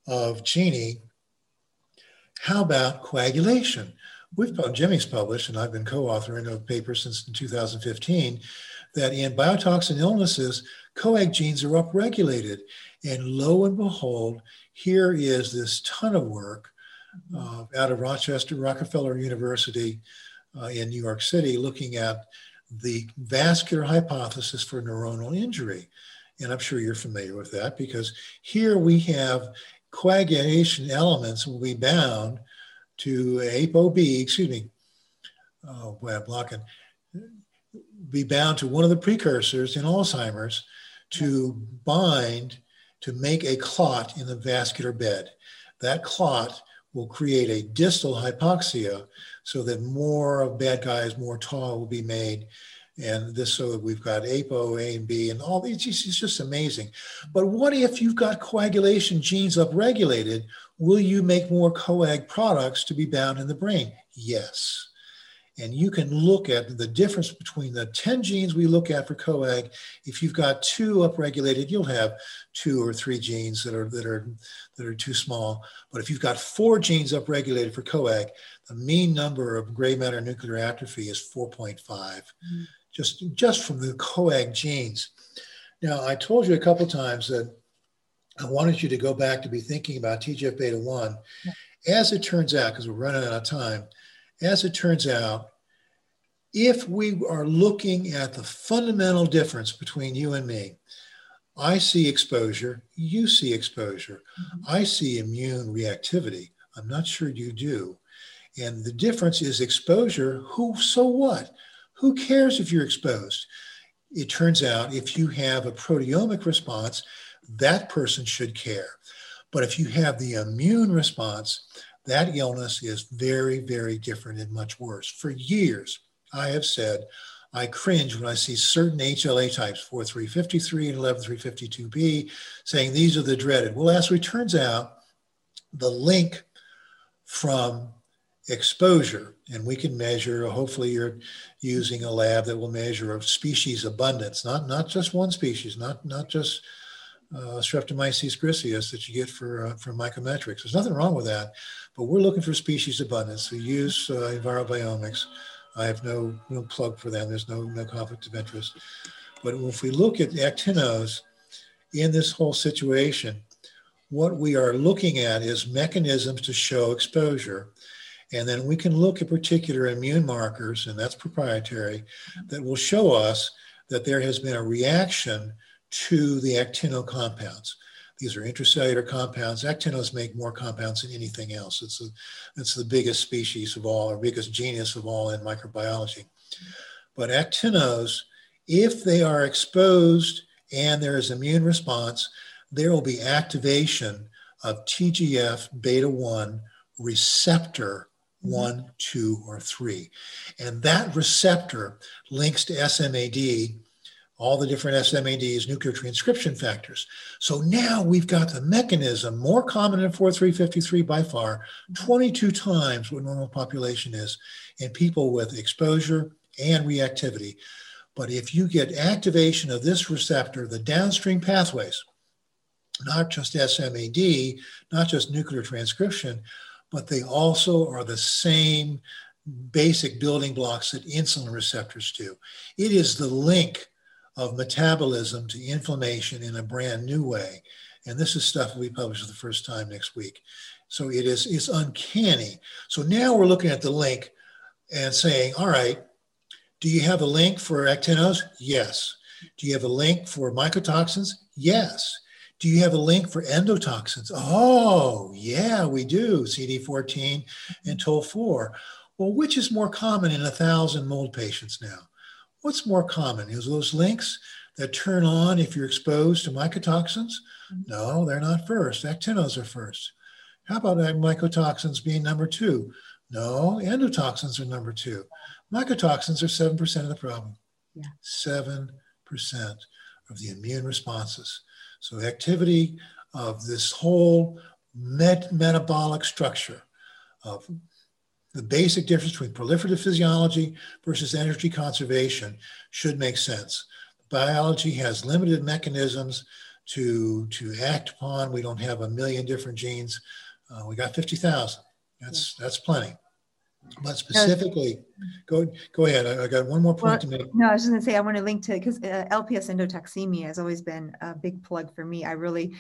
of GENIE. How about coagulation? We've Jimmy's published, and I've been co-authoring a paper since 2015, that in biotoxin illnesses, coag genes are upregulated. And lo and behold, here is this ton of work uh, out of Rochester Rockefeller University uh, in New York City looking at the vascular hypothesis for neuronal injury. And I'm sure you're familiar with that because here we have coagulation elements will be bound to ApoB, excuse me, oh boy, I'm blocking, be bound to one of the precursors in Alzheimer's to bind to make a clot in the vascular bed. That clot will create a distal hypoxia so that more of bad guys, more tau will be made. And this, so that we've got APO, A and B, and all these, it's just amazing. But what if you've got coagulation genes upregulated? Will you make more coag products to be bound in the brain? Yes. And you can look at the difference between the 10 genes we look at for coag. If you've got two upregulated, you'll have two or three genes that are that are that are too small. But if you've got four genes upregulated for coag, the mean number of gray matter nuclear atrophy is 4.5. Mm-hmm. just, just from the coag genes. Now, I told you a couple times that I wanted you to go back to be thinking about TGF beta 1. Yeah. As it turns out, because we're running out of time, as it turns out, if we are looking at the fundamental difference between you and me, I see exposure, you see exposure, mm-hmm. I see immune reactivity. I'm not sure you do. And the difference is exposure. Who, so what? Who cares if you're exposed? It turns out if you have a proteomic response, that person should care. But if you have the immune response, that illness is very, very different and much worse. For years, I have said, I cringe when I see certain HLA types, 4353 and 11352B, saying these are the dreaded. Well, as it turns out, the link from exposure, and we can measure, hopefully you're using a lab that will measure a species abundance, not, not just one species, not, not just uh, Streptomyces griseus that you get for, uh, for mycometrics. There's nothing wrong with that, but we're looking for species abundance. We use uh, EnviroBiomics. I have no, no plug for them. There's no, no conflict of interest. But if we look at actinos in this whole situation, what we are looking at is mechanisms to show exposure. And then we can look at particular immune markers, and that's proprietary, mm-hmm. that will show us that there has been a reaction to the actino compounds. These are intracellular compounds. Actinos make more compounds than anything else. It's, a, it's the biggest species of all, or biggest genus of all in microbiology. But actinos, if they are exposed and there is immune response, there will be activation of TGF beta 1 receptor 1, 2, or 3. And that receptor links to SMAD all the different SMADs, nuclear transcription factors. So now we've got the mechanism more common in 4353 by far, 22 times what normal population is in people with exposure and reactivity. But if you get activation of this receptor, the downstream pathways, not just SMAD, not just nuclear transcription, but they also are the same basic building blocks that insulin receptors do. It is the link of metabolism to inflammation in a brand new way. And this is stuff we publish for the first time next week. So it is it's uncanny. So now we're looking at the link and saying, all right, do you have a link for actinos? Yes. Do you have a link for mycotoxins? Yes. Do you have a link for endotoxins? Oh, yeah, we do. CD14 and TOL4. Well, which is more common in a thousand mold patients now? What's more common? Is those links that turn on if you're exposed to mycotoxins? Mm-hmm. No, they're not first. Actinos are first. How about mycotoxins being number two? No, endotoxins are number two. Mycotoxins are 7% of the problem. Yeah. 7% of the immune responses. So activity of this whole met- metabolic structure of the basic difference between proliferative physiology versus energy conservation should make sense. Biology has limited mechanisms to, to act upon. We don't have a million different genes. Uh, we got 50,000. That's, yeah. that's plenty. But specifically, go go ahead. I, I got one more point well, to make. No, I was just going to say I want to link to because uh, LPS endotoxemia has always been a big plug for me. I really,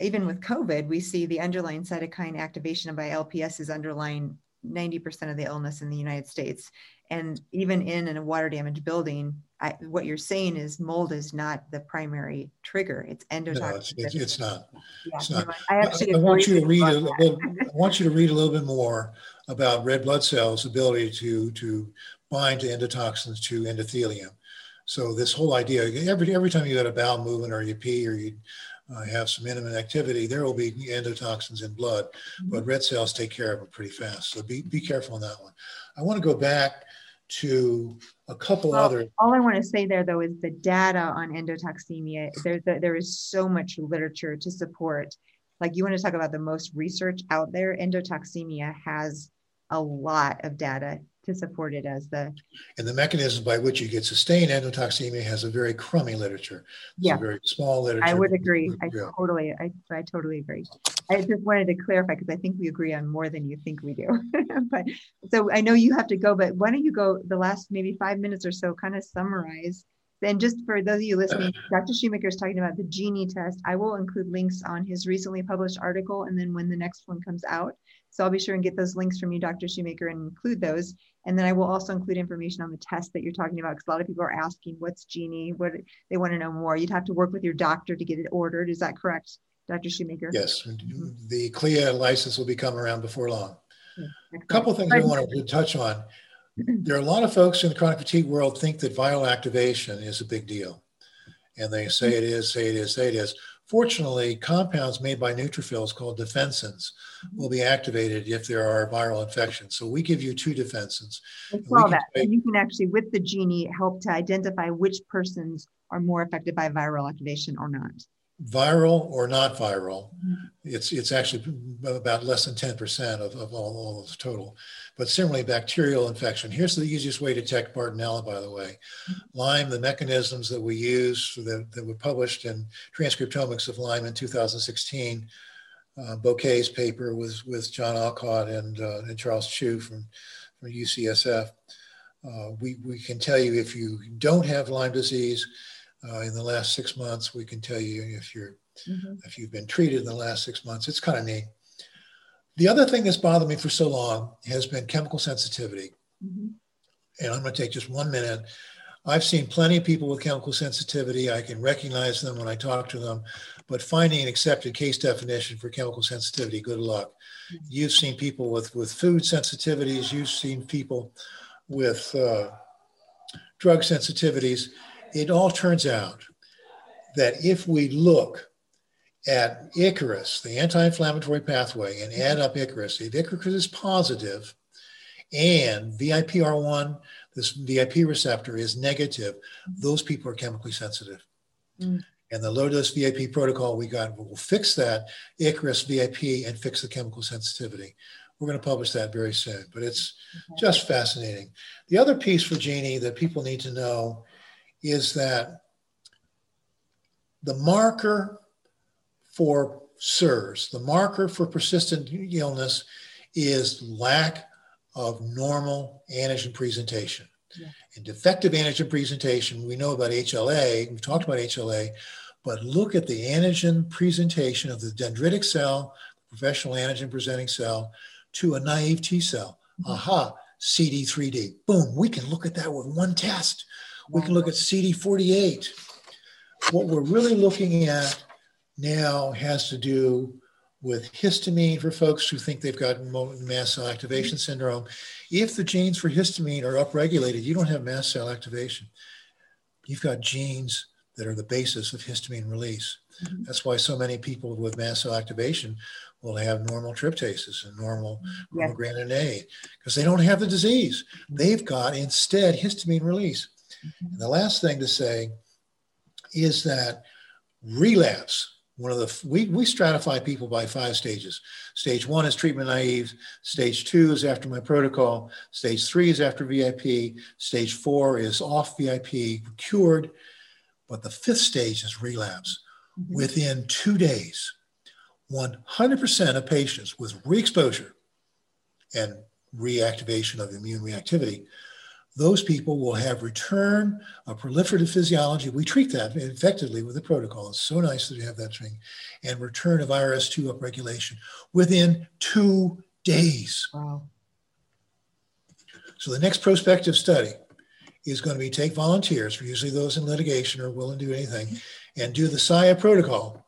even with COVID, we see the underlying cytokine activation by LPS is underlying 90% of the illness in the United States. And even in a water damaged building, I, what you're saying is mold is not the primary trigger. It's endotoxin. No, it's, it's, it's, not. Yeah, it's not. I, actually I, I want you to read a little, I want you to read a little bit more about red blood cells' ability to to bind to endotoxins to endothelium. So this whole idea, every every time you had a bowel movement or you pee or you uh, have some intimate activity, there will be endotoxins in blood, mm-hmm. but red cells take care of it pretty fast. So be, be careful on that one. I want to go back to a couple well, other. All I want to say there, though, is the data on endotoxemia. There, there is so much literature to support. Like you want to talk about the most research out there. Endotoxemia has a lot of data to support it as the and the mechanism by which you get sustained endotoxemia has a very crummy literature. It's yeah. very small literature. I would agree. I Yeah. totally I, I totally agree. I just wanted to clarify because i think we agree on more than you think we do. But so i know you have to go but why don't you go the last maybe five minutes or so kind of summarize? Then just for those of you listening dr shoemaker is talking about the GENIE test. I will include links on his recently published article and then when the next one comes out so I'll be sure and get those links from you, Dr. Shoemaker, and include those. And then I will also include information on the test that you're talking about because a lot of people are asking what's GENIE, what they want to know more. You'd have to work with your doctor to get it ordered. Is that correct, Dr. Shoemaker? yes mm-hmm. the clia license will be coming around before long Excellent. a couple of things I wanted to touch on. There are a lot of folks in the chronic fatigue world think that viral activation is a big deal. And they say it is, say it is, say it is. Fortunately, compounds made by neutrophils called defensins will be activated if there are viral infections. So we give you two defensins. I saw that. take- And you can actually, with the GENIE, help to identify which persons are more affected by viral activation or not. Viral or not viral, Mhm. it's it's actually about less than 10% of, of all, all of the total. But similarly, bacterial infection. Here's the easiest way to detect Bartonella, by the way. Lyme, the mechanisms that we use that, that were published in Transcriptomics of Lyme in 2016, uh, Bouquet's paper was with John Aucott and, uh, and Charles Chiu from, from UCSF. Uh, we, we can tell you if you don't have Lyme disease uh, in the last six months, we can tell you if you're Mhm. if you've been treated in the last six months. It's kind of neat. The other thing that's bothered me for so long has been chemical sensitivity. Mhm. And I'm going to take just one minute. I've seen plenty of people with chemical sensitivity. I can recognize them when I talk to them, but finding an accepted case definition for chemical sensitivity, good luck. You've seen people with, with food sensitivities, you've seen people with uh, drug sensitivities. It all turns out that if we look at Icarus, the anti-inflammatory pathway, and add up Icarus, if Icarus is positive and VIPR1, this VIP receptor is negative, those people are chemically sensitive. Mm. And the low dose VIP protocol we got will fix that Icarus VIP and fix the chemical sensitivity. We're going to publish that very soon, but it's Okay. just fascinating. The other piece for GENIE that people need to know is that the marker for CIRS, the marker for persistent illness is lack of normal antigen presentation. Yeah. And defective antigen presentation, we know about HLA, we've talked about HLA, but look at the antigen presentation of the dendritic cell, professional antigen presenting cell, to a naive T cell. Mhm. Aha, CD3D. Boom, we can look at that with one test. We can look at CD48. What we're really looking at now has to do with histamine for folks who think they've got mast cell activation syndrome. If the genes for histamine are upregulated, you don't have mast cell activation. You've got genes that are the basis of histamine release. Mhm. That's why so many people with mast cell activation will have normal tryptases and normal Yes. granin A because they don't have the disease. They've got instead histamine release. Mhm. And the last thing to say is that relapse, one of the, we, we stratify people by five stages. Stage one is treatment naive. Stage two is after my protocol. Stage three is after VIP. Stage four is off VIP, cured. But the fifth stage is relapse. Mhm. Within two days, 100% of patients with re-exposure and reactivation of immune reactivity, those people will have return of proliferative physiology. We treat that effectively with the protocol. It's so nice that you have that thing. And return of IRS2 upregulation within two days. Wow. So the next prospective study is going to be take volunteers, usually those in litigation or willing to do anything, and do the SIA protocol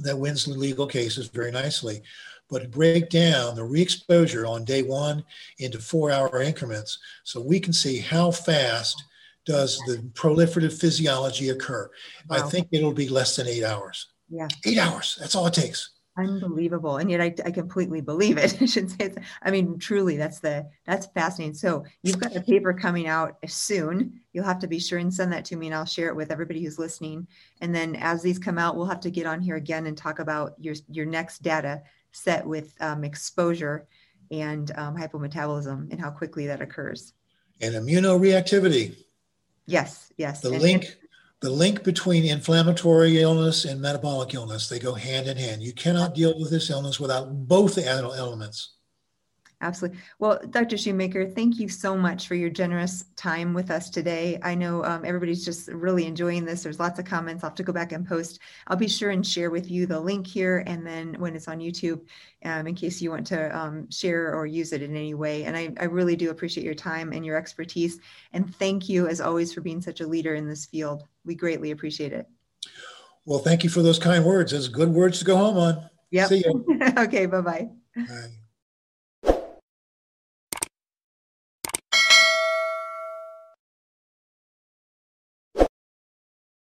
that wins legal cases very nicely, but break down the re-exposure on day one into four-hour increments so we can see how fast does the proliferative physiology occur. I think it'll be less than eight hours. Yeah. Eight hours, that's all it takes. Unbelievable. And yet I, I completely believe it. I should say it's, I mean, truly that's the, that's fascinating. So you've got a paper coming out soon. You'll have to be sure and send that to me and I'll share it with everybody who's listening. And then as these come out, we'll have to get on here again and talk about your, your next data set with um, exposure and um, hypometabolism and how quickly that occurs. And immunoreactivity. Yes, yes. The and, link, the link between inflammatory illness and metabolic illness, they go hand in hand. You cannot deal with this illness without both the elements. Absolutely. Well, Dr. Shoemaker, thank you so much for your generous time with us today. I know um, everybody's just really enjoying this. There's lots of comments. I'll have to go back and post. I'll be sure and share with you the link here and then when it's on YouTube um, in case you want to um, share or use it in any way. And I, I really do appreciate your time and your expertise. And thank you, as always, for being such a leader in this field. We greatly appreciate it. Well, thank you for those kind words. Those good words to go home on. Yeah. See you. okay. Bye-bye. Bye.